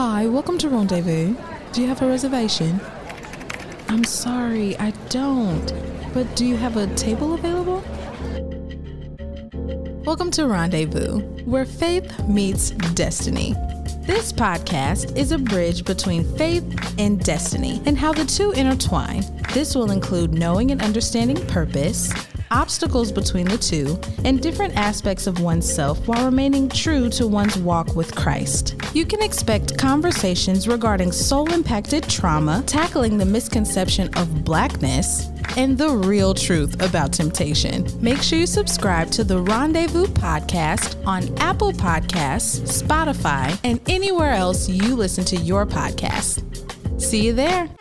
Hi, welcome to Rendezvous. Do you have a reservation? I'm sorry, I don't. But do you have a table available? Welcome to Rendezvous, where faith meets destiny. This podcast is a bridge between faith and destiny and how the two intertwine. This will include knowing and understanding purpose, obstacles between the two, and different aspects of oneself while remaining true to one's walk with Christ. You can expect conversations regarding soul impacted trauma, tackling the misconception of blackness, and the real truth about temptation. Make sure you subscribe to the Rendezvous podcast on Apple Podcasts, Spotify, and anywhere else you listen to your podcasts. See you there.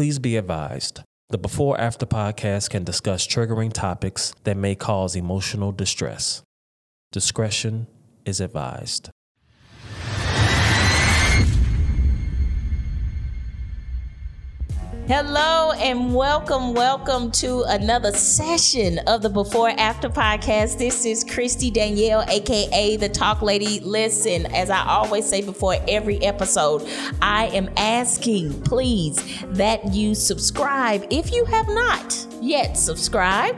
Please be advised the Before After podcast can discuss triggering topics that may cause emotional distress. Discretion is advised. Hello and welcome, welcome to another session of the Before After podcast. This is Kristy Danielle, aka the Talk Lady. Listen, as I always say before every episode, I am asking, please, that you subscribe if you have not yet subscribe.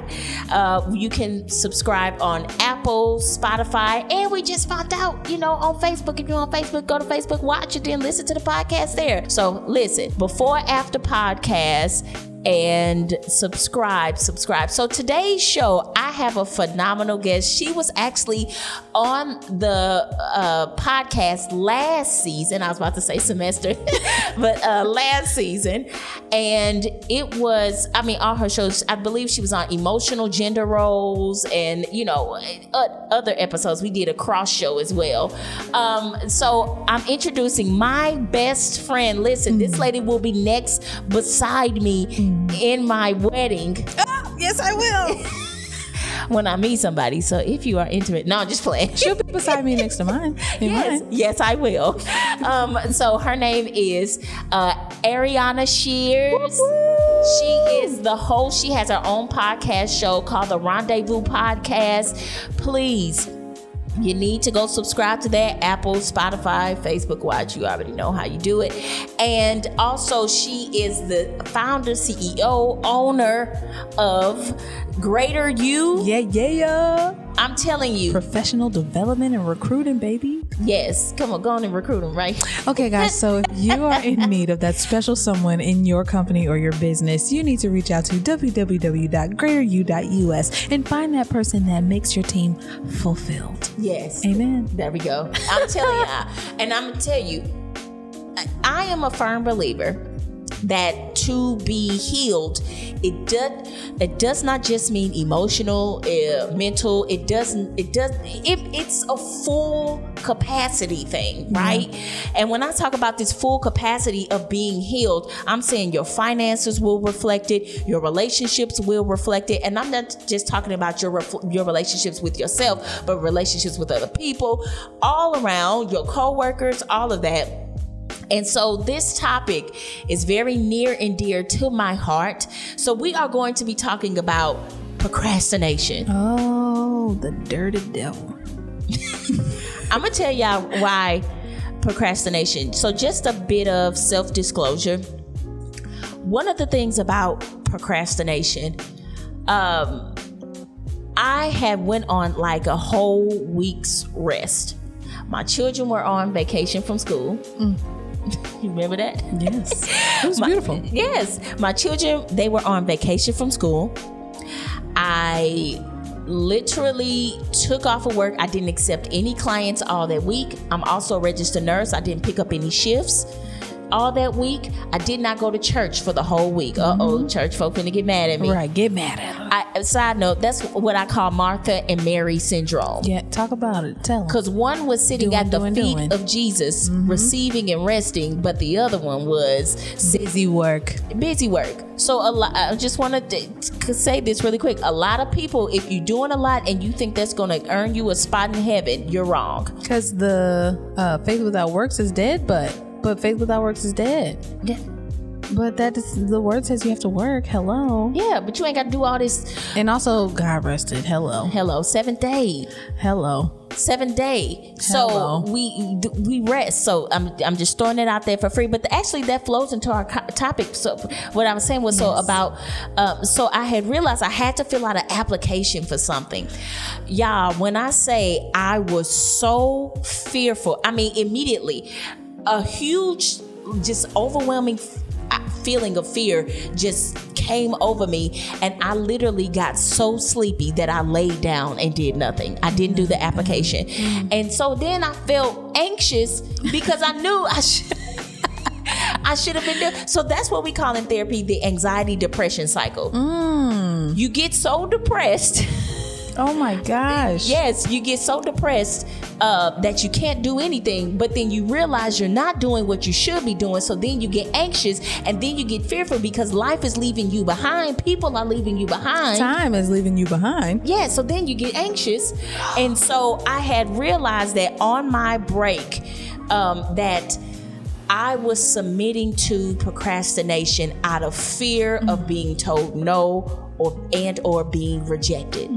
Uh, you can subscribe on Apple, Spotify, and we just found out, you know, on Facebook. If you're on Facebook, go to Facebook, watch it, then listen to the podcast there. So listen, before after podcast and subscribe, subscribe. So today's show, I have a phenomenal guest. She was actually on the uh, podcast last season. I was about to say semester, but uh, last season, and it was. I mean, all her shows. I believe she was on emotional gender roles, and you know, uh, other episodes. We did a cross show as well. Um, so I'm introducing my best friend. Listen, this lady will be next beside me in my wedding Yes, I will. when I meet somebody. So if you are intimate, no, I'm just playing. She'll be beside me next to mine. In Yes, mine. yes, I will. Um, so her name is uh, Areanna Shears. She is the host. She has her own podcast show called the Rendezvous Podcast. Please. You need to go subscribe to that Apple, Spotify, Facebook Watch. You already know how you do it. And also, she is the founder, CEO, owner of Greater You. Yeah, yeah. I'm telling you, Professional development and recruiting, baby. yes. Come on, go on and recruit them, right? Okay, guys, so if you are in need of that special someone in your company or your business, you need to reach out to www.greateru.us and find that person that makes your team fulfilled. Yes. Amen. There we go. I'm telling you, and I'm gonna tell you, I am a firm believer that to be healed, it does it does not just mean emotional, uh, mental. It doesn't. It does. It, it's a full capacity thing, right? And when I talk about this full capacity of being healed, I'm saying your finances will reflect it, your relationships will reflect it, and I'm not just talking about your ref- your relationships with yourself, but relationships with other people, all around your coworkers, all of that. And so this topic is very near and dear to my heart. So we are going to be talking about procrastination. Oh, the dirty devil. I'm gonna tell y'all why procrastination. So just a bit of self-disclosure. One of the things about procrastination, um, I had went on like a whole week's rest. My children were on vacation from school. you remember that? Yes. It was My- beautiful. Yes, my children they were on vacation from school. I literally took off of work. I didn't accept any clients all that week. I'm also a registered nurse. I didn't pick up any shifts all that week. I did not go to church for the whole week. Uh oh, church folk finna get mad at me. Right, get mad at him. I, side note, that's what I call Martha and Mary syndrome. Yeah, talk about it. Tell. Because one was sitting Doing, at the doing, feet doing. Mm-hmm. of Jesus, receiving and resting, but the other one was Busy work. busy work. So a lot. I just want to to say this really quick. A lot of people, if you're doing a lot and you think that's going to earn you a spot in heaven, you're wrong. Because the uh, faith without works is dead, but but faith without works is dead. Yeah, But that is the word says you have to work. Hello. yeah, but you ain't got to do all this. And also God rested. Hello. Hello, seventh day. Hello. Seventh day. Hello. So we we rest. So I'm I'm just throwing it out there for free. But actually, that flows into our co- topic. So what I was saying was so about. Um, so I had realized I had to fill out an application for something. Y'all, when I say I was so fearful, I mean immediately, a huge, just overwhelming feeling of fear just came over me and I literally got so sleepy that I laid down and did nothing. I didn't do the application. Mm-hmm. And so then I felt anxious because I knew I should I should have been doing. So that's what we call in therapy the anxiety depression cycle. Mm. You get so depressed. Oh my gosh. Yes, you get so depressed uh, that you can't do anything, but then you realize you're not doing what you should be doing. So then you get anxious and then you get fearful because life is leaving you behind. People are leaving you behind. Time is leaving you behind. Yeah, so then you get anxious. And so I had realized that on my break, um, that I was submitting to procrastination out of fear of being told no or and or being rejected.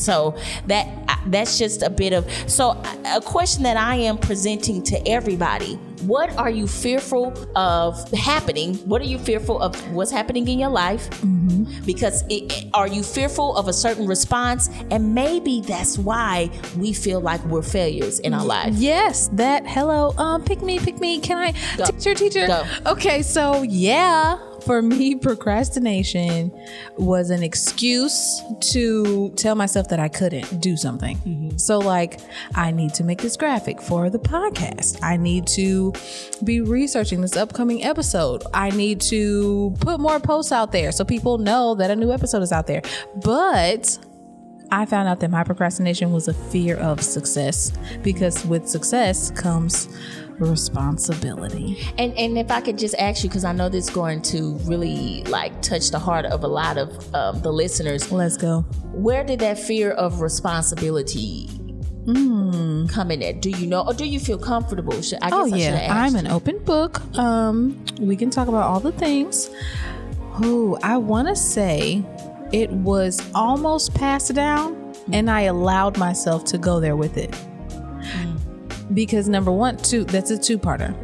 So that uh, that's just a bit of so uh, a question that I am presenting to everybody. What are you fearful of happening? What are you fearful of what's happening in your life? Mm-hmm. Because it, are you fearful of a certain response? And maybe that's why we feel like we're failures in our life. Yes, that hello, um, pick me, pick me. Can I Go. teacher, teacher? Go. Okay, so yeah, for me, procrastination was an excuse to tell myself that I couldn't do something. Mm-hmm. So, like, I need to make this graphic for the podcast. I need to be researching this upcoming episode. I need to put more posts out there so people know that a new episode is out there. But I found out that my procrastination was a fear of success because with success comes responsibility. And and if I could just ask you, because I know this is going to really like touch the heart of a lot of um, the listeners. Let's go. Where did that fear of responsibility come in at? Do you know, or do you feel comfortable? Should, I guess Oh I should yeah, I'm an open book. Um, we can talk about all the things. Oh, I want to say it was almost passed down, and I allowed myself to go there with it. Because number one, two, that's a two-parter.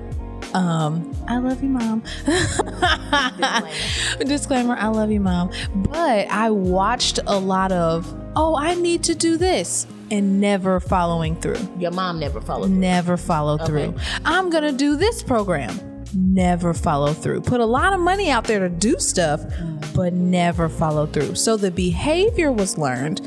Um, I love you, mom. Disclaimer, I love you, mom. But I watched a lot of, oh, I need to do this, and never following through Your mom never followed. never follow through. I'm gonna do this program. Never follow through. Put a lot of money out there to do stuff, but never follow through. So the behavior was learned.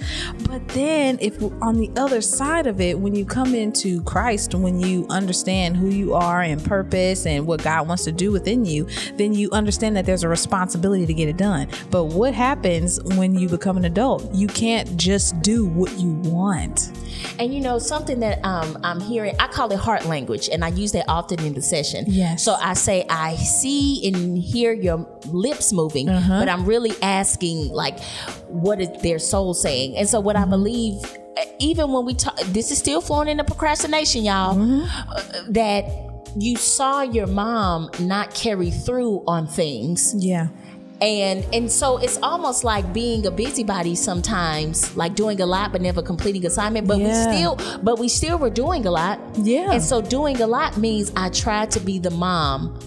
But then, if on the other side of it, when you come into Christ, when you understand who you are and purpose and what God wants to do within you, then you understand that there's a responsibility to get it done. But what happens when you become an adult? You can't just do what you want. And you know something that um, I'm hearing, I call it heart language, and I use that often in the session. Yes. So I say I see and hear your lips moving, Uh-huh. but I'm really asking like, what is their soul saying? And so what I believe. uh, Even when we talk, this is still flowing into procrastination, y'all. Mm-hmm. uh, that you saw your mom not carry through on things, Yeah. And and so it's almost like being a busybody sometimes like doing a lot but never completing assignment but Yeah. we still but we still were doing a lot Yeah. and so doing a lot means i tried to be the mom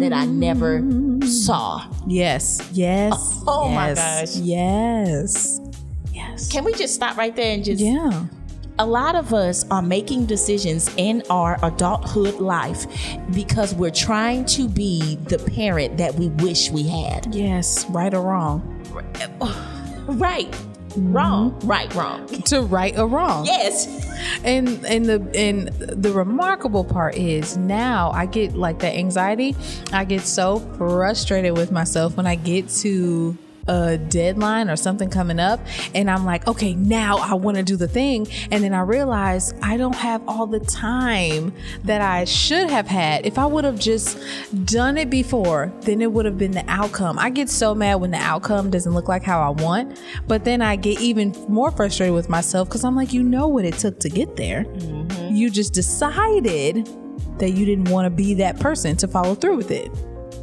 that i never mm-hmm. saw Yes. Yes. Oh, oh my yes, gosh. Yes. Yes. can we just stop right there and just Yeah. A lot of us are making decisions in our adulthood life because we're trying to be the parent that we wish we had Yes. Right or wrong. right mm-hmm. wrong right wrong To right or wrong. yes And and the and the remarkable part is now I get like that anxiety. I get so frustrated with myself when I get to a deadline or something coming up and I'm like, okay, now I want to do the thing. And then I realize I don't have all the time that I should have had. If I would have just done it before, then it would have been the outcome. I get so mad when the outcome doesn't look like how I want, but then I get even more frustrated with myself because I'm like, you know what it took to get there. Mm-hmm. You just decided that you didn't want to be that person to follow through with it.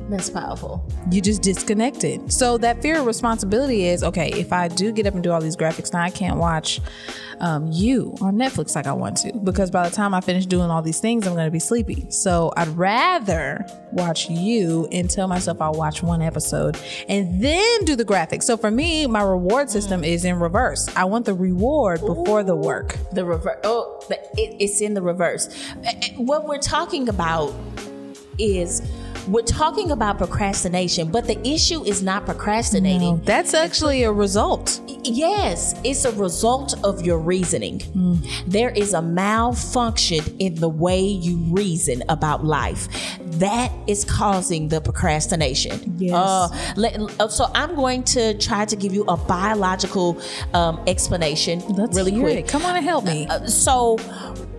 That's powerful. You just disconnected. So that fear of responsibility is okay. If I do get up and do all these graphics, now I can't watch um, you on Netflix like I want to because by the time I finish doing all these things, I'm going to be sleepy. So I'd rather watch you and tell myself I'll watch one episode and then do the graphics. So for me, my reward system is in reverse. I want the reward before the work. The reverse. Oh, it, it's in the reverse. Eh, eh, What we're talking about is we're talking about procrastination, but the issue is not procrastinating. That's actually a result. Yes, it's a result of your reasoning. There is a malfunction in the way you reason about life. That is causing the procrastination. Yes. Uh, let- uh, so I'm going to try to give you a biological um, explanation Let's really quick. it. Come on and help me. Uh, so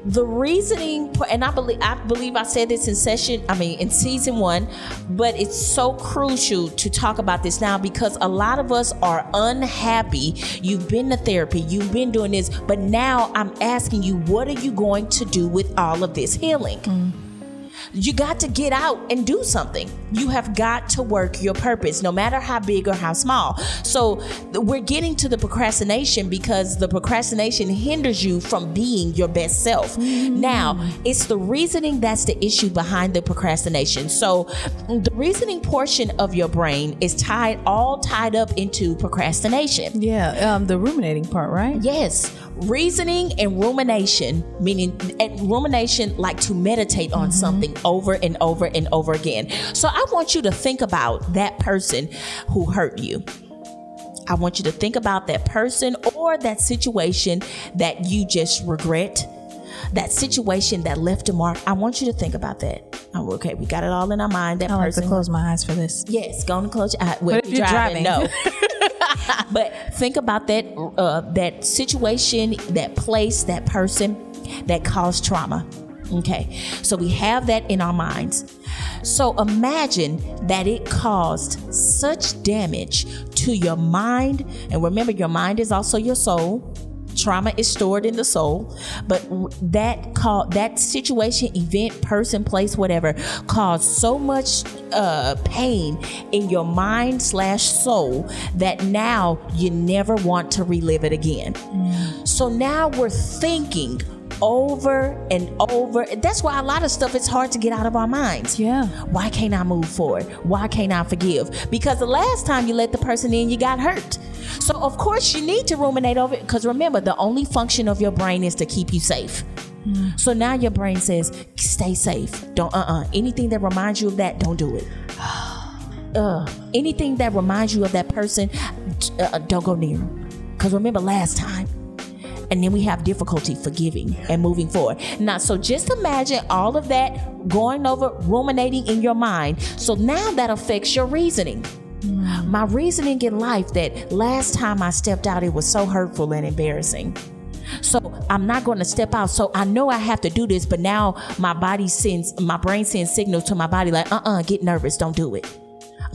the reasoning and I believe I believe I said this in session I mean in season 1 but it's so crucial to talk about this now because a lot of us are unhappy. You've been to therapy you've been doing this but now I'm asking you what are you going to do with all of this healing mm. You got to get out and do something. You have got to work your purpose, no matter how big or how small. So we're getting to the procrastination because the procrastination hinders you from being your best self. Now, it's the reasoning that's the issue behind the procrastination. So the reasoning portion of your brain is tied all tied up into procrastination. yeah, um, the ruminating part, right? Yes, reasoning and rumination, meaning and rumination like to meditate on mm-hmm. something over and over and over again. So I want you to think about that person who hurt you. I want you to think about that person or that situation that you just regret. That situation that left a mark. I want you to think about that. Oh, okay, we got it all in our mind. That I like person to close my eyes for this. Yes, go and close your eyes. Well, if you're driving. no. but think about that uh, that situation, that place, that person that caused trauma. Okay, so we have that in our minds. So imagine that it caused such damage to your mind, and remember, your mind is also your soul. Trauma is stored in the soul, but that call that situation, event, person, place, whatever, caused so much uh, pain in your mind slash soul that now you never want to relive it again. So now we're thinking over and over. That's why a lot of stuff it's hard to get out of our minds. Yeah. Why can't I move forward? Why can't I forgive? Because the last time you let the person in, you got hurt. So of course you need to ruminate over it. Because remember, the only function of your brain is to keep you safe. So now your brain says, stay safe. Don't uh uh Anything that reminds you of that, don't do it. Uh, anything that reminds you of that person, uh, don't go near them. Because remember last time. And then we have difficulty forgiving and moving forward. Now, so just imagine all of that going over, ruminating in your mind. So now that affects your reasoning. My reasoning in life that last time I stepped out, it was so hurtful and embarrassing. So I'm not going to step out. So I know I have to do this, but now my body sends, my brain sends signals to my body like, uh uh get nervous, don't do it.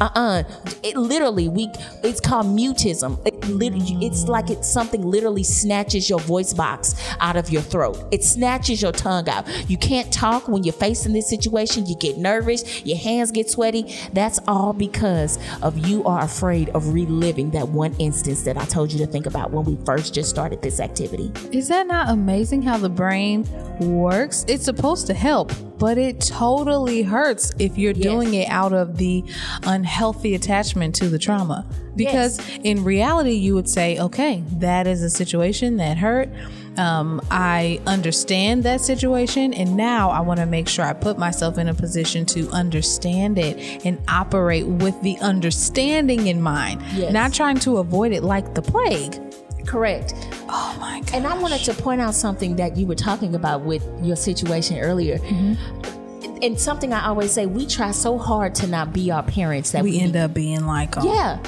Uh-uh. It literally we it's called mutism. It literally it's like it's something literally snatches your voice box out of your throat. It snatches your tongue out. You can't talk when you're facing this situation. You get nervous, your hands get sweaty. That's all because of you are afraid of reliving that one instance that I told you to think about when we first just started this activity. Is that not amazing how the brain works? It's supposed to help, but it totally hurts if you're doing it out of the unhealthy attachment to the trauma. Because in reality, you would say, okay, that is a situation that hurt. Um, I understand that situation, and now I want to make sure I put myself in a position to understand it and operate with the understanding in mind, Yes. not trying to avoid it like the plague. Correct. Oh my god! And I wanted to point out something that you were talking about with your situation earlier. Mm-hmm. And something I always say, we try so hard to not be our parents that we, we end up being like, oh, Yeah.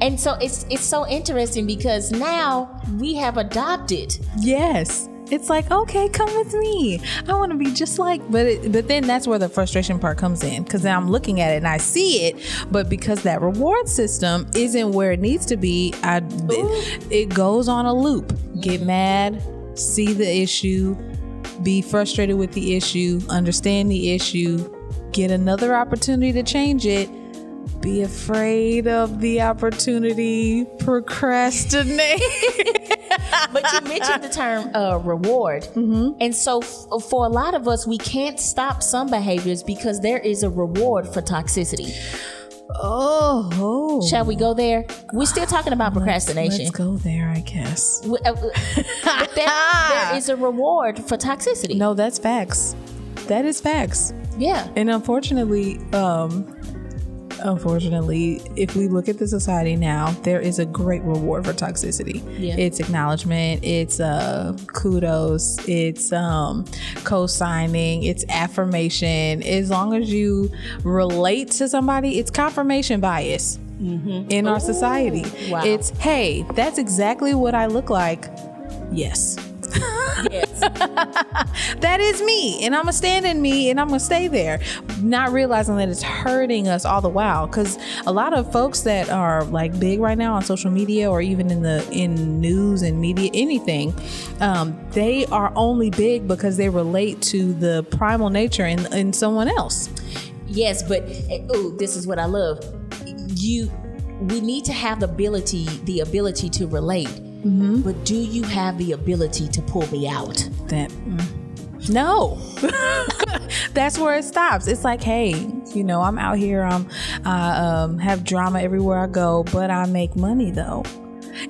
And so it's it's so interesting because now we have adopted. Yes. It's like, okay, come with me. I want to be just like, but it, but then that's where the frustration part comes in because then I'm looking at it and I see it, but because that reward system isn't where it needs to be, I it, it goes on a loop. Get mm-hmm. mad, see the issue, be frustrated with the issue, understand the issue, get another opportunity to change it, be afraid of the opportunity, procrastinate. but you mentioned the term uh, reward. Mm-hmm. And so, f- for a lot of us, we can't stop some behaviors because there is a reward for toxicity. oh, oh. Shall we go there? We're still talking about procrastination. Let's go there, I guess. Uh, there, there is a reward for toxicity. No, that's facts. That is facts. Yeah. And unfortunately, um, unfortunately, if we look at the society now, there is a great reward for toxicity. Yeah. It's acknowledgement, it's uh, kudos, it's um, co-signing, it's affirmation. As long as you relate to somebody, it's confirmation bias in our society. wow. It's hey, that's exactly what I look like. Yes. Yes. that is me and i'm gonna stand in me and i'm gonna stay there not realizing that it's hurting us all the while because a lot of folks that are like big right now on social media or even in the in news and media anything um, they are only big because they relate to the primal nature in, in someone else yes, but oh, this is what I love. You, we need to have the ability, the ability to relate. But do you have the ability to pull me out? that mm, no. That's where it stops. It's like hey you know i'm out here i'm i um, have drama everywhere i go but i make money though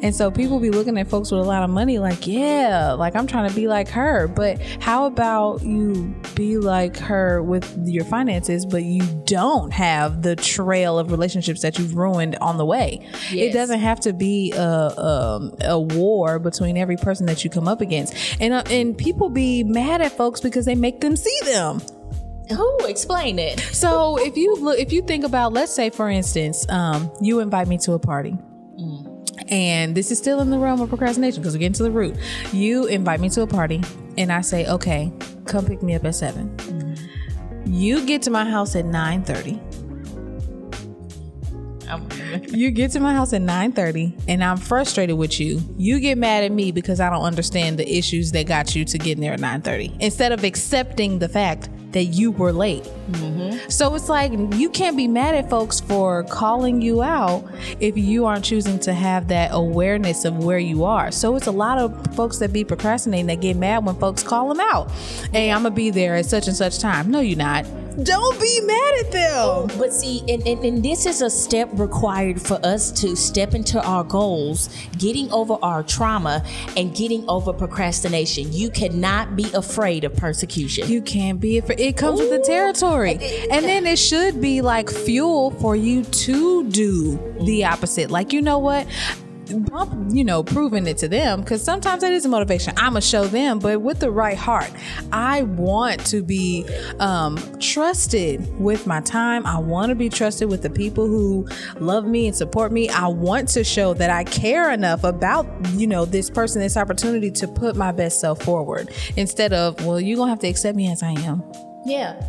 and so people be looking at folks with a lot of money like yeah like i'm trying to be like her. But how about you be like her with your finances but you don't have the trail of relationships that you've ruined on the way? It doesn't have to be a, um, a war between every person that you come up against. And uh, and people be mad at folks because they make them see them. Who? Explain it? so if you look if you think about let's say for instance um, you invite me to a party and this is still in the realm of procrastination because we're getting to the root. You invite me to a party and i say okay come pick me up at 7 mm-hmm. you get to my house at 9.30 you get to my house at 9.30 and i'm frustrated with you. You get mad at me because i don't understand the issues that got you to getting there at 9.30 instead of accepting the fact that you were late mm-hmm. so it's like you can't be mad at folks for calling you out if you aren't choosing to have that awareness of where you are. So it's a lot of folks that be procrastinating that get mad when folks call them out. Hey, I'm gonna be there at such and such time. No, you're not. Don't be mad at them. But see, and, and, and this is a step required for us to step into our goals, getting over our trauma, and getting over procrastination. You cannot be afraid of persecution. You can't be afraid. It comes with the territory. And then it should be like fuel for you to do the opposite. Like, you know what? You know, proving it to them because sometimes that is a motivation. I'm gonna show them, but with the right heart. I want to be um, trusted with my time. I want to be trusted with the people who love me and support me. I want to show that I care enough about, you know, this person, this opportunity to put my best self forward instead of, well, you're gonna have to accept me as I am. Yeah.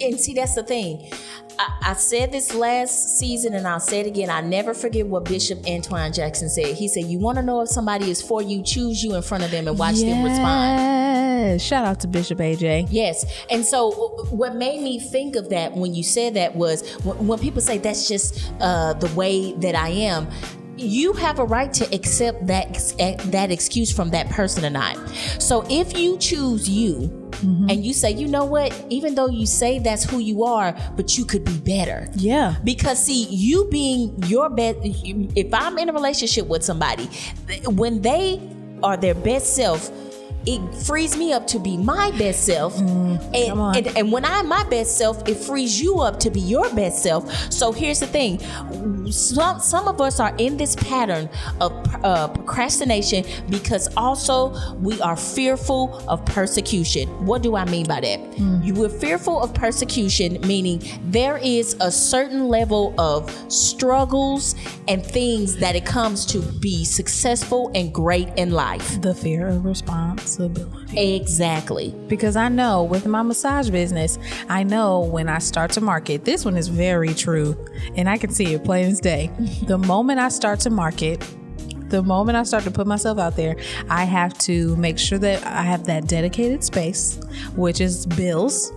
And- see, that's the thing. I, I said this last season and I'll say it again. I never forget what Bishop Antoine Jackson said. He said, You want to know if somebody is for you, choose you in front of them and watch them respond. Yes. Shout out to Bishop AJ. Yes. And so what made me think of that when you said that was when, when people say that's just uh, the way that I am. You have a right to accept that that excuse from that person or not. So if you choose you Mm-hmm. and you say, you know what, even though you say that's who you are, but you could be better. Yeah. Because see, you being your best, if I'm in a relationship with somebody, when they are their best self, it frees me up to be my best self. and, and and when I'm my best self, it frees you up to be your best self. So here's the thing: some some of us are in this pattern of uh, procrastination because also we are fearful of persecution. What do I mean by that? You were fearful of persecution, meaning there is a certain level of struggles and things that it comes to be successful and great in life. The fear of Exactly. Because I know with my massage business, I know when I start to market, this one is very true. And I can see it plain as day. the moment I start to market, the moment I start to put myself out there, I have to make sure that I have that dedicated space, which is bills.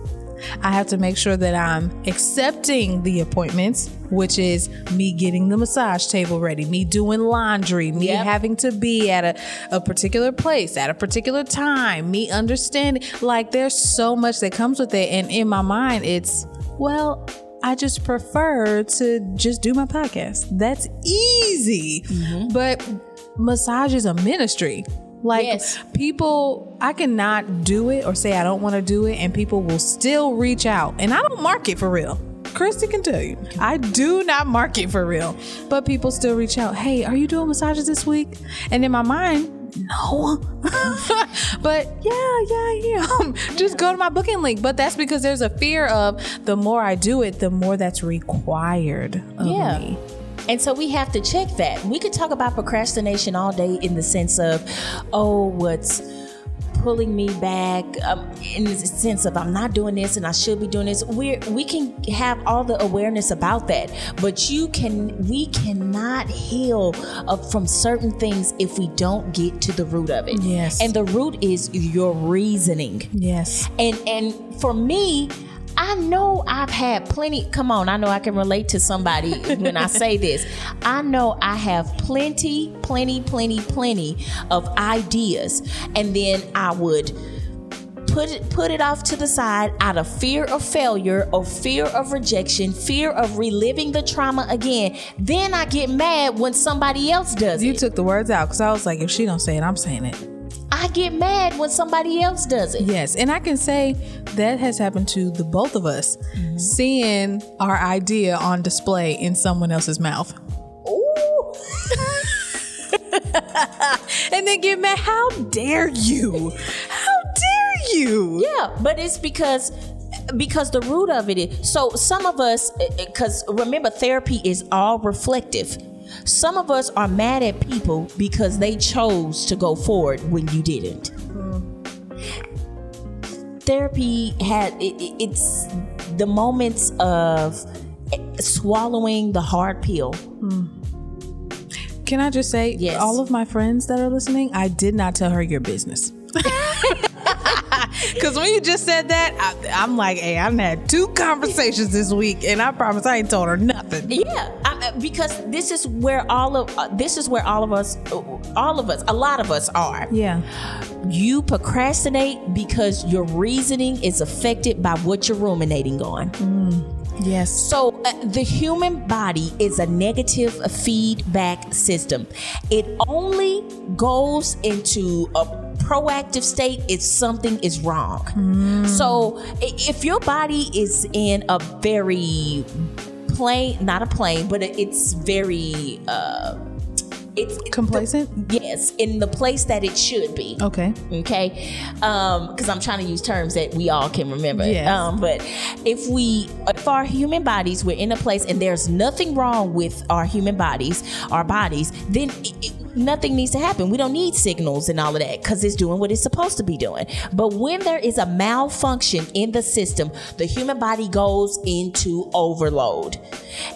I have to make sure that I'm accepting the appointments, which is me getting the massage table ready, me doing laundry, me Yep. having to be at a, a particular place at a particular time, me understanding. Like, there's so much that comes with it. And in my mind, it's, well, I just prefer to just do my podcast. That's easy. Mm-hmm. But massage is a ministry. Like Yes. people, I cannot do it or say I don't want to do it, and people will still reach out. And I don't market for real. Kristy can tell you, I do not market for real. But people still reach out. Hey, are you doing massages this week? And in my mind, no. but yeah, yeah, I am. Just go to my booking link. But that's because there's a fear of the more I do it, the more that's required of Yeah. me. And so we have to check that. We could talk about procrastination all day in the sense of, oh, what's pulling me back um, in the sense of I'm not doing this and I should be doing this. We we can have all the awareness about that, but you can we cannot heal from certain things if we don't get to the root of it. Yes. and the root is your reasoning. Yes. And and for me, I know I've had plenty. Come on, I know I can relate to somebody when I say this. I know I have plenty, plenty, plenty, plenty of ideas, and then I would put it put it off to the side out of fear of failure or fear of rejection, fear of reliving the trauma again. Then I get mad when somebody else does You it. took the words out because I was like, if she don't say it, I'm saying it. I get mad when somebody else does it. Yes, and I can say that has happened to the both of us, mm-hmm. seeing our idea on display in someone else's mouth, Ooh. and then get mad. How dare you? How dare you? Yeah, but it's because because the root of it is so some of us because remember therapy is all reflective. Some of us are mad at people because they chose to go forward when you didn't. Therapy had it, it- it's the moments of swallowing the hard pill. Can I just say, Yes. all of my friends that are listening, I did not tell her your business. Because when you just said that, I, I'm like, hey, I've had two conversations this week, and I promise I ain't told her nothing. Yeah, I, because this is where all of uh, this is where all of us, all of us, a lot of us are. Yeah. You procrastinate because your reasoning is affected by what you're ruminating on. Yes. So, uh, the human body is a negative feedback system. It only goes into a proactive state if something is wrong. So, if your body is in a very plain, not a plane, but it's very, uh, it's Complacent? yes, in the place that it should be Okay. okay um because i'm trying to use terms that we all can remember Yes. um but if we if our human bodies we're in a place and there's nothing wrong with our human bodies our bodies then it, it- nothing needs to happen we don't need signals and all of that because it's doing what it's supposed to be doing but when there is a malfunction in the system the human body goes into overload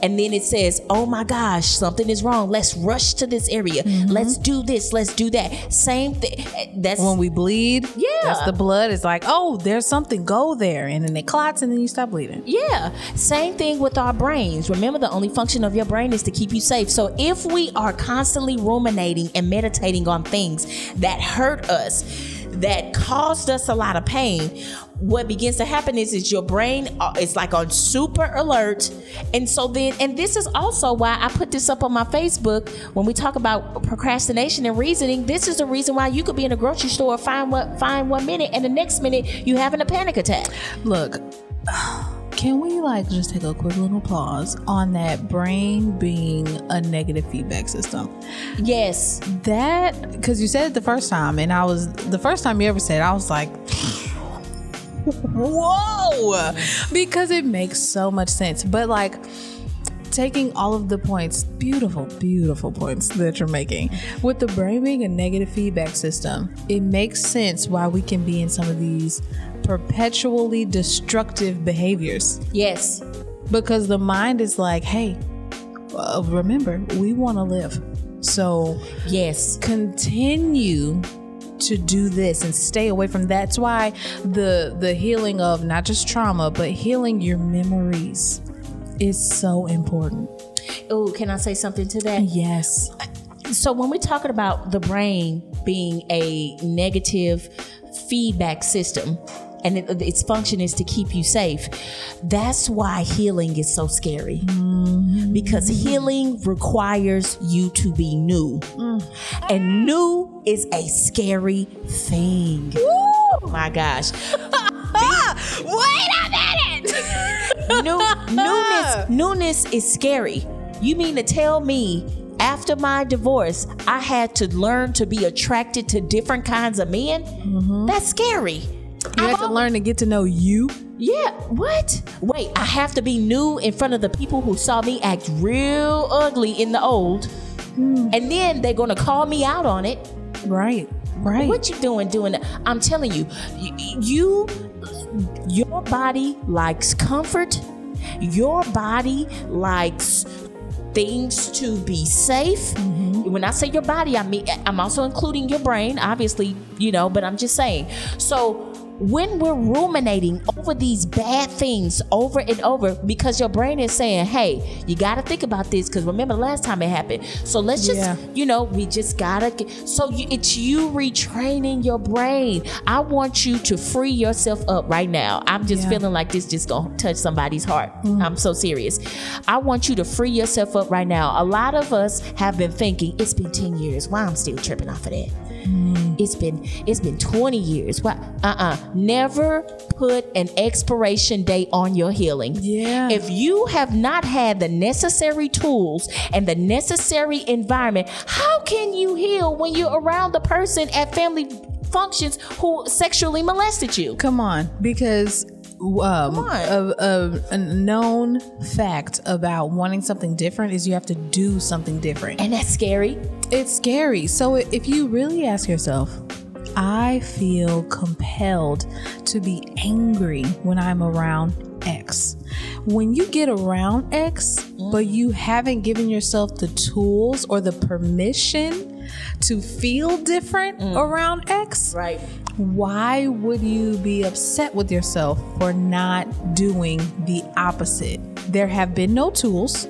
and then it says oh my gosh something is wrong let's rush to this area mm-hmm. let's do this let's do that same thing that's when we bleed, Yeah. that's the blood. It's like, oh, there's something. Go there, and then it clots, and then you stop bleeding. Yeah, same thing with our brains. Remember, the only function of your brain is to keep you safe. So, if we are constantly ruminating and meditating on things that hurt us, that caused us a lot of pain, what begins to happen is, is your brain uh, is like on super alert. And so then, and this is also why I put this up on my Facebook when we talk about procrastination and reasoning. This is the reason why you could be in a grocery store, find what, find one minute, and the next minute you having a panic attack. Look, can we like just take a quick little pause on that brain being a negative feedback system? Yes. That because you said it the first time, and I was the first time you ever said, it, I was like. Whoa! Because it makes so much sense. But like taking all of the points, beautiful, beautiful points that you're making, with the brain being a negative feedback system, it makes sense why we can be in some of these perpetually destructive behaviors. Yes. Because the mind is like, hey, uh, remember, we want to live. So Yes. continue to do this and stay away from that's why the the healing of not just trauma but healing your memories is so important Oh, can I say something to that? yes So when we're talking about the brain being a negative feedback system and it, uh, its function is to keep you safe, that's why healing is so scary. Mm-hmm. Because healing requires you to be new. Mm. And new is a scary thing. My gosh. wait a minute New, newness, newness is scary. You mean to tell me after my divorce, I had to learn to be attracted to different kinds of men? Mm-hmm. That's scary. You have to learn to get to know you Yeah, what? Wait, I have to be new in front of the people who saw me act real ugly in the old, hmm. and then they're gonna call me out on it. right right What you doing doing that? I'm telling you, you, your body likes comfort. Your body likes things to be safe. Mm-hmm. When I say your body, I mean I'm also including your brain, obviously, you know, but I'm just saying. So when we're ruminating over these bad things over and over because your brain is saying, hey, you got to think about this because remember the last time it happened. So let's just, Yeah. you know, we just got to get. So you, it's you retraining your brain. I want you to free yourself up right now. I'm just Yeah. feeling like this just to touch somebody's heart. Mm-hmm. I'm so serious. I want you to free yourself up right now. A lot of us have been thinking, it's been 10 years. Why I'm still tripping off of that? Mm-hmm. It's been it's been 20 years. What? Uh-uh. Never put an expiration date on your healing. Yeah. If you have not had the necessary tools and the necessary environment, how can you heal when you're around the person at family functions who sexually molested you? Come on, because um. A, a, a known fact about wanting something different is you have to do something different. And that's scary. It's scary. So if you really ask yourself, I feel compelled to be angry when I'm around X. When you get around X, but you haven't given yourself the tools or the permission to feel different mm. around X, Right. why would you be upset with yourself for not doing the opposite? There have been no tools.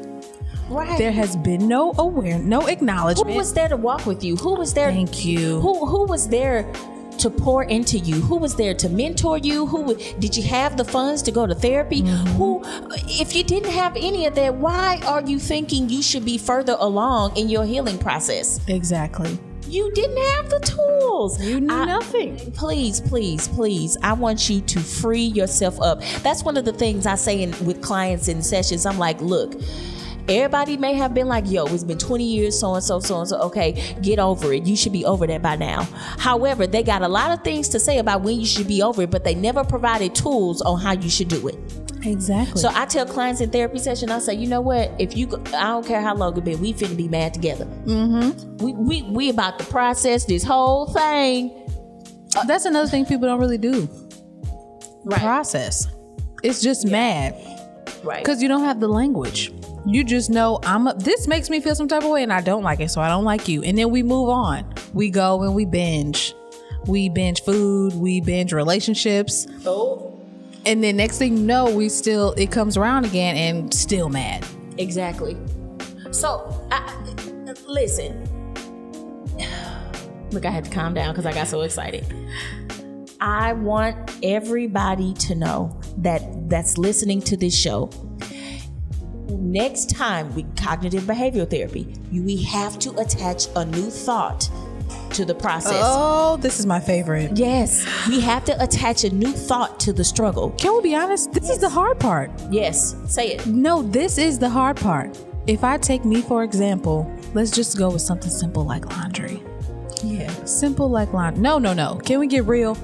Right. There has been no aware, no acknowledgement. who was there to walk with you? Who was there? Thank you. Who who was there to pour into you? Who was there to mentor you? Who did you have the funds to go to therapy? Mm-hmm. Who, if you didn't have any of that, why are you thinking you should be further along in your healing process? Exactly. You didn't have the tools. You knew I- nothing. Please, please, please. I want you to free yourself up. That's one of the things I say in, with clients in sessions. I'm like, look, everybody may have been like, yo, it's been 20 years, so and so, so and so. Okay, get over it. You should be over that by now. However, they got a lot of things to say about when you should be over it, but they never provided tools on how you should do it. Exactly. So I tell clients in therapy session, I say, you know what? If you, I don't care how long it been, we finna be mad together. Mm-hmm. We we we about to process this whole thing. that's another thing people don't really do. Process. It's just mad Right. because you don't have the language. You just know I'm. A, this makes me feel some type of way, and I don't like it, so I don't like you. And then we move on. We go and we binge. We binge food. We binge relationships. oh, And then next thing you know, we still it comes around again and still mad. exactly. So, I, listen. Look, I had to calm down because I got so excited. I want everybody to know that that's listening to this show. Next time with cognitive behavioral therapy, you, we have to attach a new thought to the process. Oh, this is my favorite. Yes, we have to attach a new thought to the struggle. Can we be honest? This is the hard part. Yes, say it. No, this is the hard part. If I take me for example, let's just go with something simple like laundry. Yeah. Simple like laundry. No, no, no. Can we get real?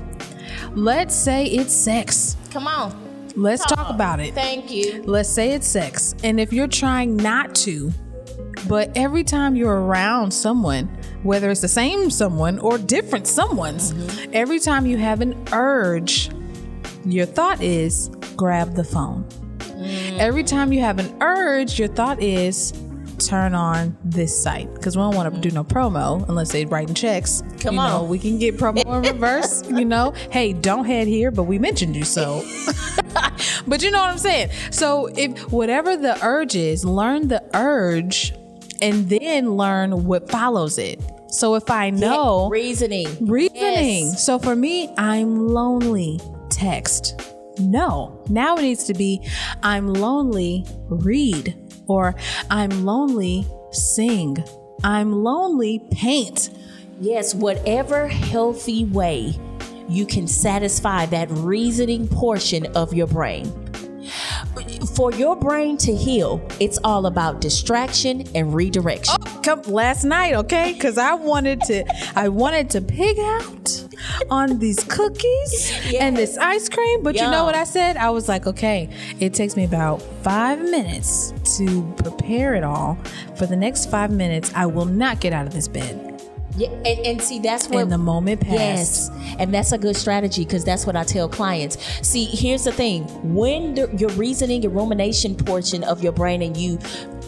Let's say it's sex. Come on. Let's talk about it. Thank you. Let's say it's sex. And if you're trying not to, but every time you're around someone, whether it's the same someone or different someone's, mm-hmm. every time you have an urge, your thought is grab the phone. Mm. Every time you have an urge, your thought is turn on this site because we don't want to do no promo unless they're writing checks. Come you on. know, we can get promo in reverse. you know, hey, don't head here, but we mentioned you so. but you know what I'm saying. So if whatever the urge is, learn the urge, and then learn what follows it. So if I know reasoning. reasoning. Yes. So for me, I'm lonely. Text. No. Now it needs to be I'm lonely. Read. Or I'm lonely. Sing. I'm lonely. Paint. Yes, whatever healthy way you can satisfy that reasoning portion of your brain. For your brain to heal, it's all about distraction and redirection. Oh, come last night, okay? Because I wanted to, I wanted to pig out on these cookies and this ice cream. But you know what I said? I was like, okay, it takes me about five minutes to prepare it all. For the next five minutes, I will not get out of this bed. Yeah, and, and see that's what And the moment passed. Yes, and that's a good strategy because that's what I tell clients. See, here's the thing: when the, your reasoning your rumination portion of your brain, and you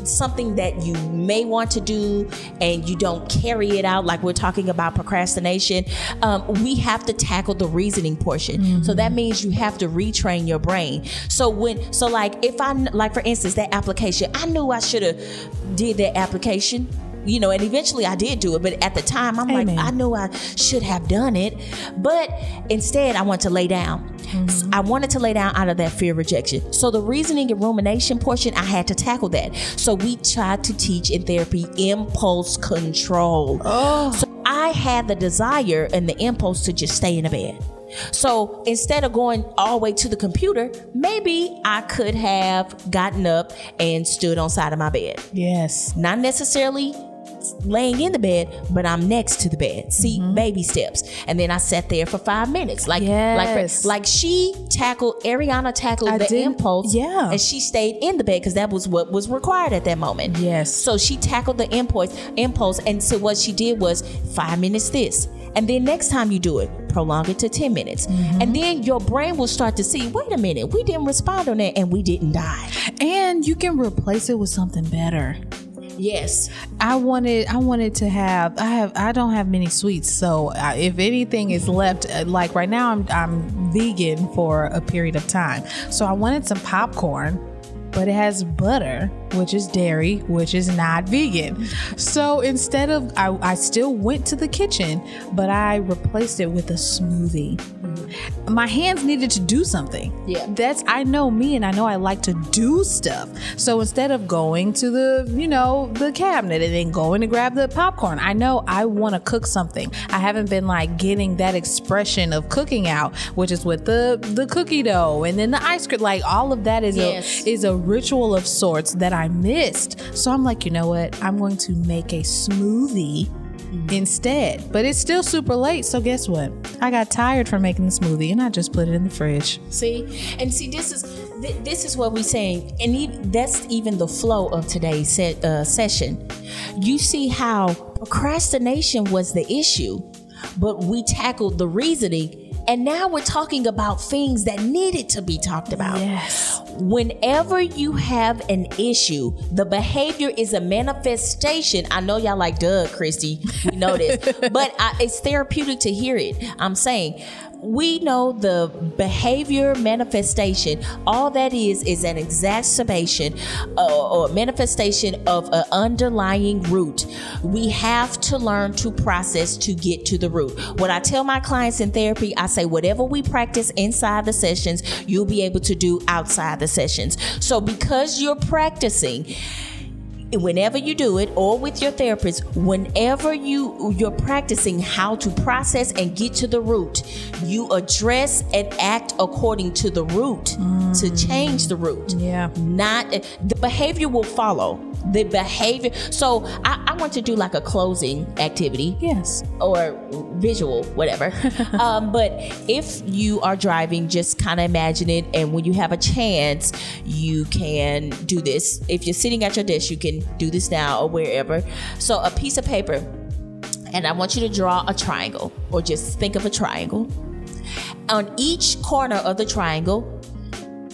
something that you may want to do and you don't carry it out, like we're talking about procrastination, um, we have to tackle the reasoning portion. So that means you have to retrain your brain. So when, so like if I, like for instance, that application, I knew I should have did that application you know, and eventually I did do it, but at the time I'm Amen. like, I know I should have done it, but instead I want to lay down. Mm-hmm. I wanted to lay down out of that fear of rejection. So the reasoning and rumination portion, I had to tackle that. So we tried to teach in therapy impulse control. Oh. So I had the desire and the impulse to just stay in the bed. So instead of going all the way to the computer, maybe I could have gotten up and stood on side of my bed Yes. not necessarily laying in the bed, but I'm next to the bed. See, baby steps. And then I sat there for five minutes. Like Yes. like like she tackled Areanna tackled I the didn't- impulse. yeah. And she stayed in the bed because that was what was required at that moment. Yes. So she tackled the impulse impulse and so what she did was five minutes this. And then next time you do it, prolong it to 10 minutes. Mm-hmm. And then your brain will start to see, wait a minute, we didn't respond on that and we didn't die. And you can replace it with something better. Yes. I wanted I wanted to have I have I don't have many sweets so I, if anything is left uh, like right now I'm I'm vegan for a period of time so I wanted some popcorn but it has butter which is dairy which is not vegan so instead of I, I still went to the kitchen but I replaced it with a smoothie mm-hmm. my hands needed to do something Yeah. that's I know me and I know I like to do stuff. So instead of going to the, you know, the cabinet and then going to grab the popcorn, I know I want to cook something. I haven't been like getting that expression of cooking out, which is with the the cookie dough and then the ice cream. Like all of that is Yes. a is a ritual of sorts that I missed. So I'm like, you know what? I'm going to make a smoothie instead. But it's still super late, so guess what? I got tired from making the smoothie and I just put it in the fridge. See, and see, this is th- this is what we're saying, and that's even the flow of today's uh, session. You see how procrastination was the issue, but we tackled the reasoning, and now we're talking about things that needed to be talked about. Yes. Whenever you have an issue, the behavior is a manifestation. I know y'all like, duh, Kristy, you know this, but I, it's therapeutic to hear it. I'm saying we know the behavior manifestation. All that is is an exacerbation uh, or manifestation of an underlying root. We have to learn to process to get to the root. What I tell my clients in therapy, I say, whatever we practice inside the sessions, you'll be able to do outside the sessions. So because you're practicing, whenever you do it or with your therapist whenever you you're practicing how to process and get to the root you address and act according to the root to mm. change the root. Yeah. not the behavior will follow the behavior so I, I want to do like a closing activity Yes. or visual, whatever. um, but if you are driving, just kind of imagine it. And when you have a chance, you can do this. If you're sitting at your desk, you can do this now or wherever. So a piece of paper, and I want you to draw a triangle or just think of a triangle. On each corner of the triangle,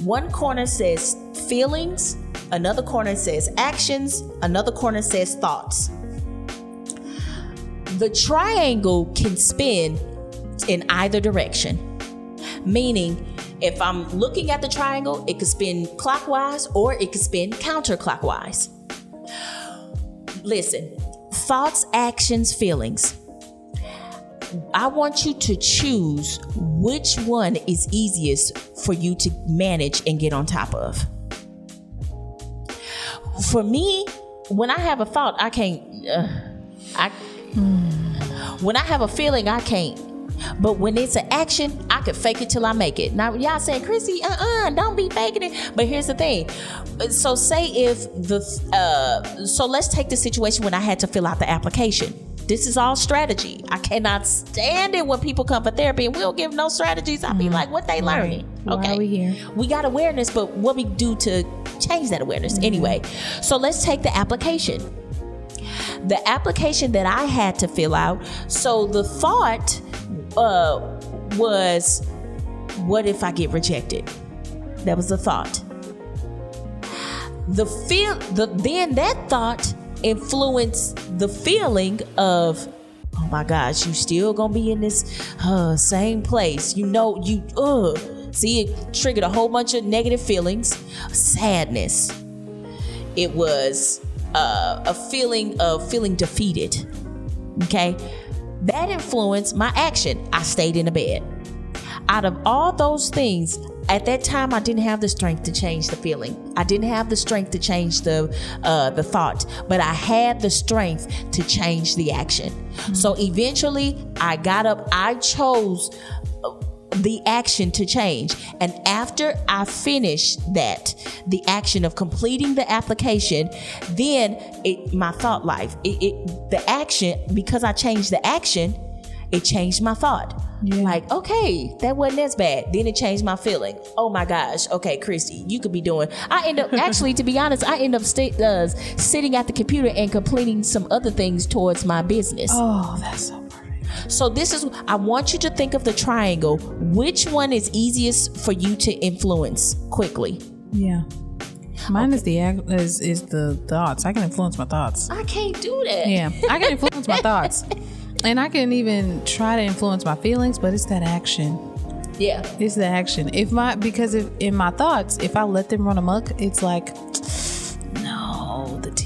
one corner says feelings another corner says actions, another corner says thoughts. The triangle can spin in either direction, meaning if I'm looking at the triangle, it could spin clockwise or it could spin counterclockwise. Listen, thoughts, actions, feelings. I want you to choose which one is easiest for you to manage and get on top of. For me, when I have a thought, I can't. Uh, I when I have a feeling, I can't. But when it's an action, I could fake it till I make it. Now y'all saying, Chrissy, uh-uh, don't be faking it. But here's the thing. So say if the uh so let's take the situation when I had to fill out the application. This is all strategy. I cannot stand it when people come for therapy and we don't give no strategies. I'll be like, what they learning? Why okay. we here? We got awareness, but what we do to change that awareness anyway. So let's take the application. The application that I had to fill out. So the thought uh, was, what if I get rejected? That was the thought. The feel, the then that thought influenced the feeling of, oh my gosh, you still gonna be in this uh, same place. You know, you uh see it triggered a whole bunch of negative feelings, sadness. It was uh, a feeling of feeling defeated. Okay, that influenced my action. I stayed in the bed. Out of all those things, at that time I didn't have the strength to change the feeling. I didn't have the strength to change the uh, the thought, but I had the strength to change the action. So eventually, I got up. I chose uh, the action to change. And after I finished that, the action of completing the application, then it my thought life, it, it the action because I changed the action, it changed my thought. Yeah. Like, okay, that wasn't as bad. Then it changed my feeling. Oh my gosh. Okay, Kristy, you could be doing. I end up actually, to be honest, I end up sta- uh, sitting at the computer and completing some other things towards my business. Oh, that's so perfect. So this is I want you to think of the triangle. Which one is easiest for you to influence quickly? Yeah. Mine is the is, is the thoughts. I can influence my thoughts. I can't do that. Yeah, I can influence my thoughts, and I can even try to influence my feelings. But it's that action. Yeah. It's the action. If my because if in my thoughts, if I let them run amok, it's like,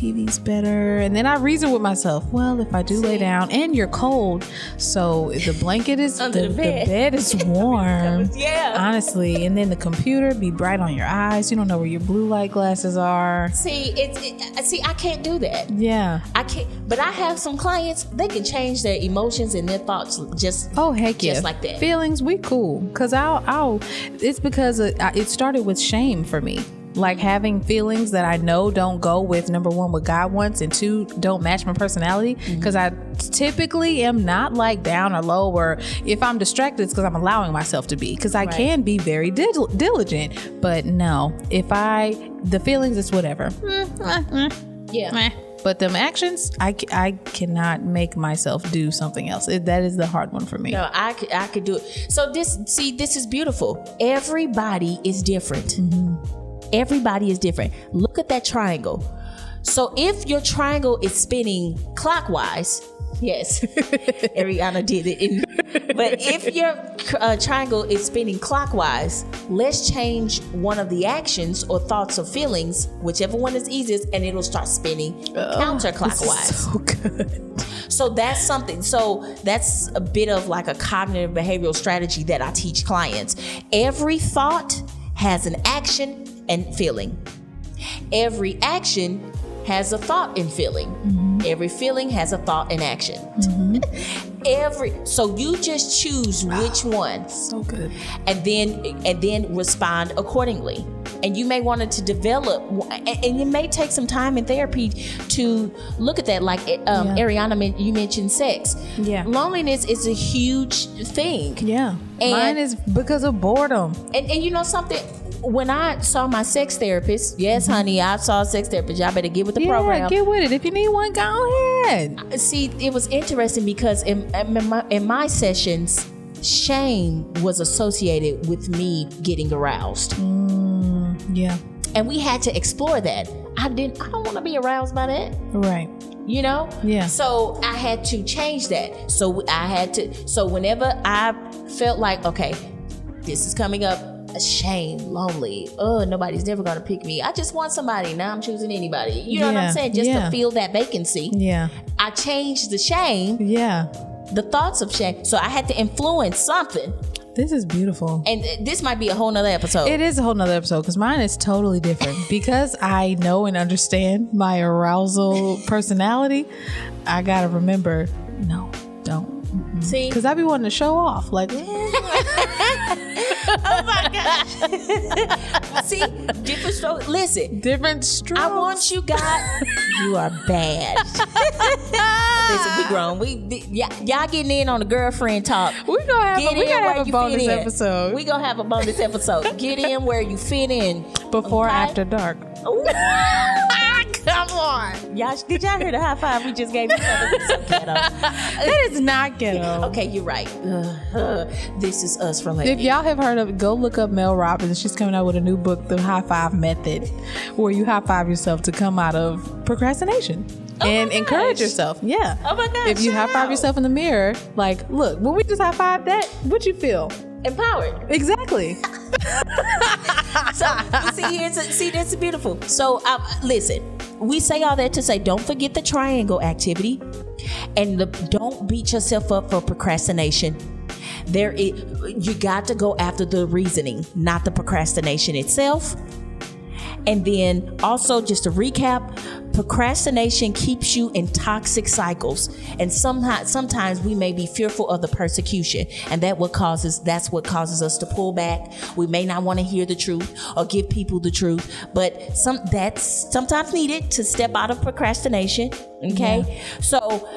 TV's better. And then I reason with myself. Well, if I do lay down, and you're cold, so the blanket is Under the, the the bed. bed is warm. Yeah. Honestly, and then the computer be bright on your eyes. You don't know where your blue light glasses are. See, it's it, see, I can't do that. Yeah. I can't. But I have some clients. They can change their emotions and their thoughts just. Oh heck yeah! Just like that. Feelings, we cool. Cause I'll, I'll. It's because uh, it started with shame for me. Like having feelings that I know don't go with number one what God wants and two don't match my personality. Mm-hmm. Because I typically am not like down or low or if I'm distracted, it's because I'm allowing myself to be. Because I Right. can be very dil- diligent, but no, if I the feelings, it's whatever. Yeah. Meh. But them actions, I, I cannot make myself do something else. It, that is the hard one for me. No, I could, I could do it. So this, see, this is beautiful. Everybody is different. Everybody is different. Look at that triangle. So if your triangle is spinning clockwise, yes, Areanna did it. In, but if your uh, triangle is spinning clockwise, let's change one of the actions or thoughts or feelings, whichever one is easiest, and it'll start spinning counterclockwise. So good. So that's something. So that's a bit of like a cognitive behavioral strategy that I teach clients. Every thought has an action and feeling. Every action has a thought and feeling. Mm-hmm. Every feeling has a thought and action. Mm-hmm. Every so you just choose which ah, one So good. and then and then respond accordingly. And you may want to develop, and it may take some time in therapy to look at that. Like um, Yeah. Areanna, you mentioned sex. Yeah. loneliness is a huge thing. Yeah. And- Mine is because of boredom. And, and you know something? When I saw my sex therapist, yes, honey, I saw a sex therapist. Y'all better get with the Mm-hmm. yeah, program. get with it. If you need one, go ahead. See, it was interesting because in, in, my, in my sessions, shame was associated with me getting aroused. Yeah. and we had to explore that. I didn't. I don't want to be aroused by that. Right. You know. Yeah. So I had to change that. So I had to. So whenever I felt like, okay, this is coming up. Shame, lonely. Oh, nobody's never gonna pick me. I just want somebody. Now I'm choosing anybody. You know what I'm saying? Just yeah. to feel that vacancy. Yeah. I changed the shame, Yeah. the thoughts of shame. So I had to influence something. This is beautiful. And this might be a whole nother episode. It is a whole nother episode because mine is totally different. because I know and understand my arousal personality, I gotta remember, no, don't. See? Because I be wanting to show off. Like, eh. oh See? Different strokes. Listen, different strokes. I want you guys. you are bad. Listen, we grown. We y- y'all getting in on the girlfriend talk. We gonna have Get a, we gotta have a bonus episode We gonna have a bonus episode. Get in where you fit in. before Okay. after dark. Ooh. Come on, y'all. Did y'all hear the high five we just gave each other? We're so ghetto. That is not ghetto. Okay, you're right. Uh, uh, this is us from If y'all have heard of, go look up Mel Robbins. She's coming out with a new book, The High Five Method, where you high five yourself to come out of procrastination Oh and encourage yourself. Yeah. Oh my gosh, If you high five yourself in the mirror, like, look, when we just high five that, what you feel? Empowered. Exactly. So see, here's a, see, that's beautiful. So um, listen, we say all that to say, don't forget the triangle activity, and the, don't beat yourself up for procrastination. There, is, you got to go after the reasoning, not the procrastination itself. And then also, just to recap, procrastination keeps you in toxic cycles, and sometimes sometimes we may be fearful of the persecution, and that what causes that's what causes us to pull back. We may not want to hear the truth or give people the truth, but some that's sometimes needed to step out of procrastination. Okay, so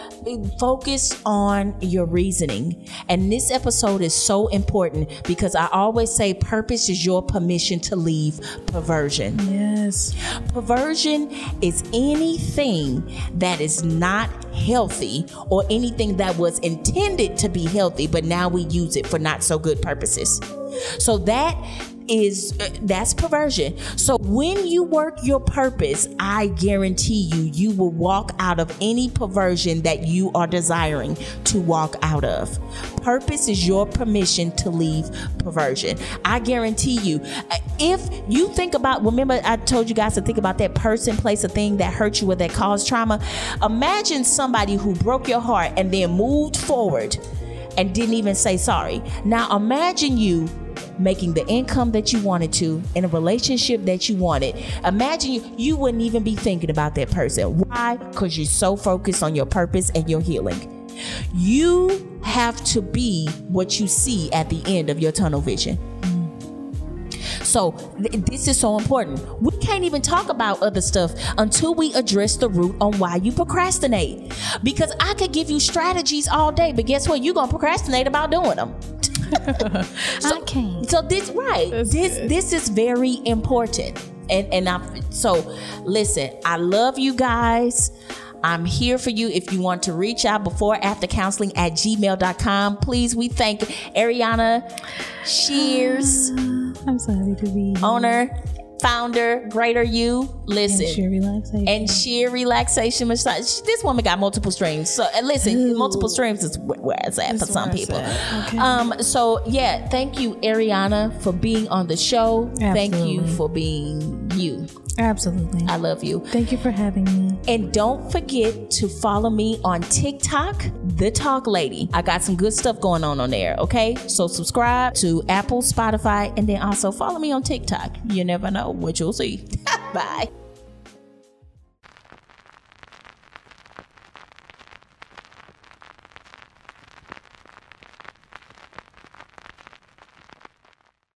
focus on your reasoning, and this episode is so important because I always say purpose is your permission to leave perversion. Yes. Perversion is anything that is not healthy or anything that was intended to be healthy, but now we use it for not so good purposes. So that is uh, that's perversion. So when you work your purpose, I guarantee you you will walk out of any perversion that you are desiring to walk out of. Purpose is your permission to leave perversion. I guarantee you uh, if you think about remember I told you guys to think about that person, place, a thing that hurt you or that caused trauma. Imagine somebody who broke your heart and then moved forward and didn't even say sorry. Now imagine you making the income that you wanted to in a relationship that you wanted. Imagine you, you wouldn't even be thinking about that person. Why? Because you're so focused on your purpose and your healing. You have to be what you see at the end of your tunnel vision. So th- this is so important. We can't even talk about other stuff until we address the root on why you procrastinate. Because I could give you strategies all day, but guess what? You're gonna procrastinate about doing them. I can't. So this right. That's this good. this is very important. And and I so listen, I love you guys. I'm here for you if you want to reach out before after counseling at gmail.com. Please, we thank Areanna Shears, I'm so happy to be here. owner, founder, greater you. Listen. And sheer relaxation. and sheer relaxation massage. This woman got multiple streams. So listen, Ooh. multiple streams is where it's at for some people. Okay. Um. So yeah, thank you, Areanna, for being on the show. Thank you for being you. Absolutely. I love you. Thank you for having me. And don't forget to follow me on TikTok, The Talk Lady. I got some good stuff going on on there, okay? So subscribe to Apple, Spotify, and then also follow me on TikTok. You never know what you'll see. Bye.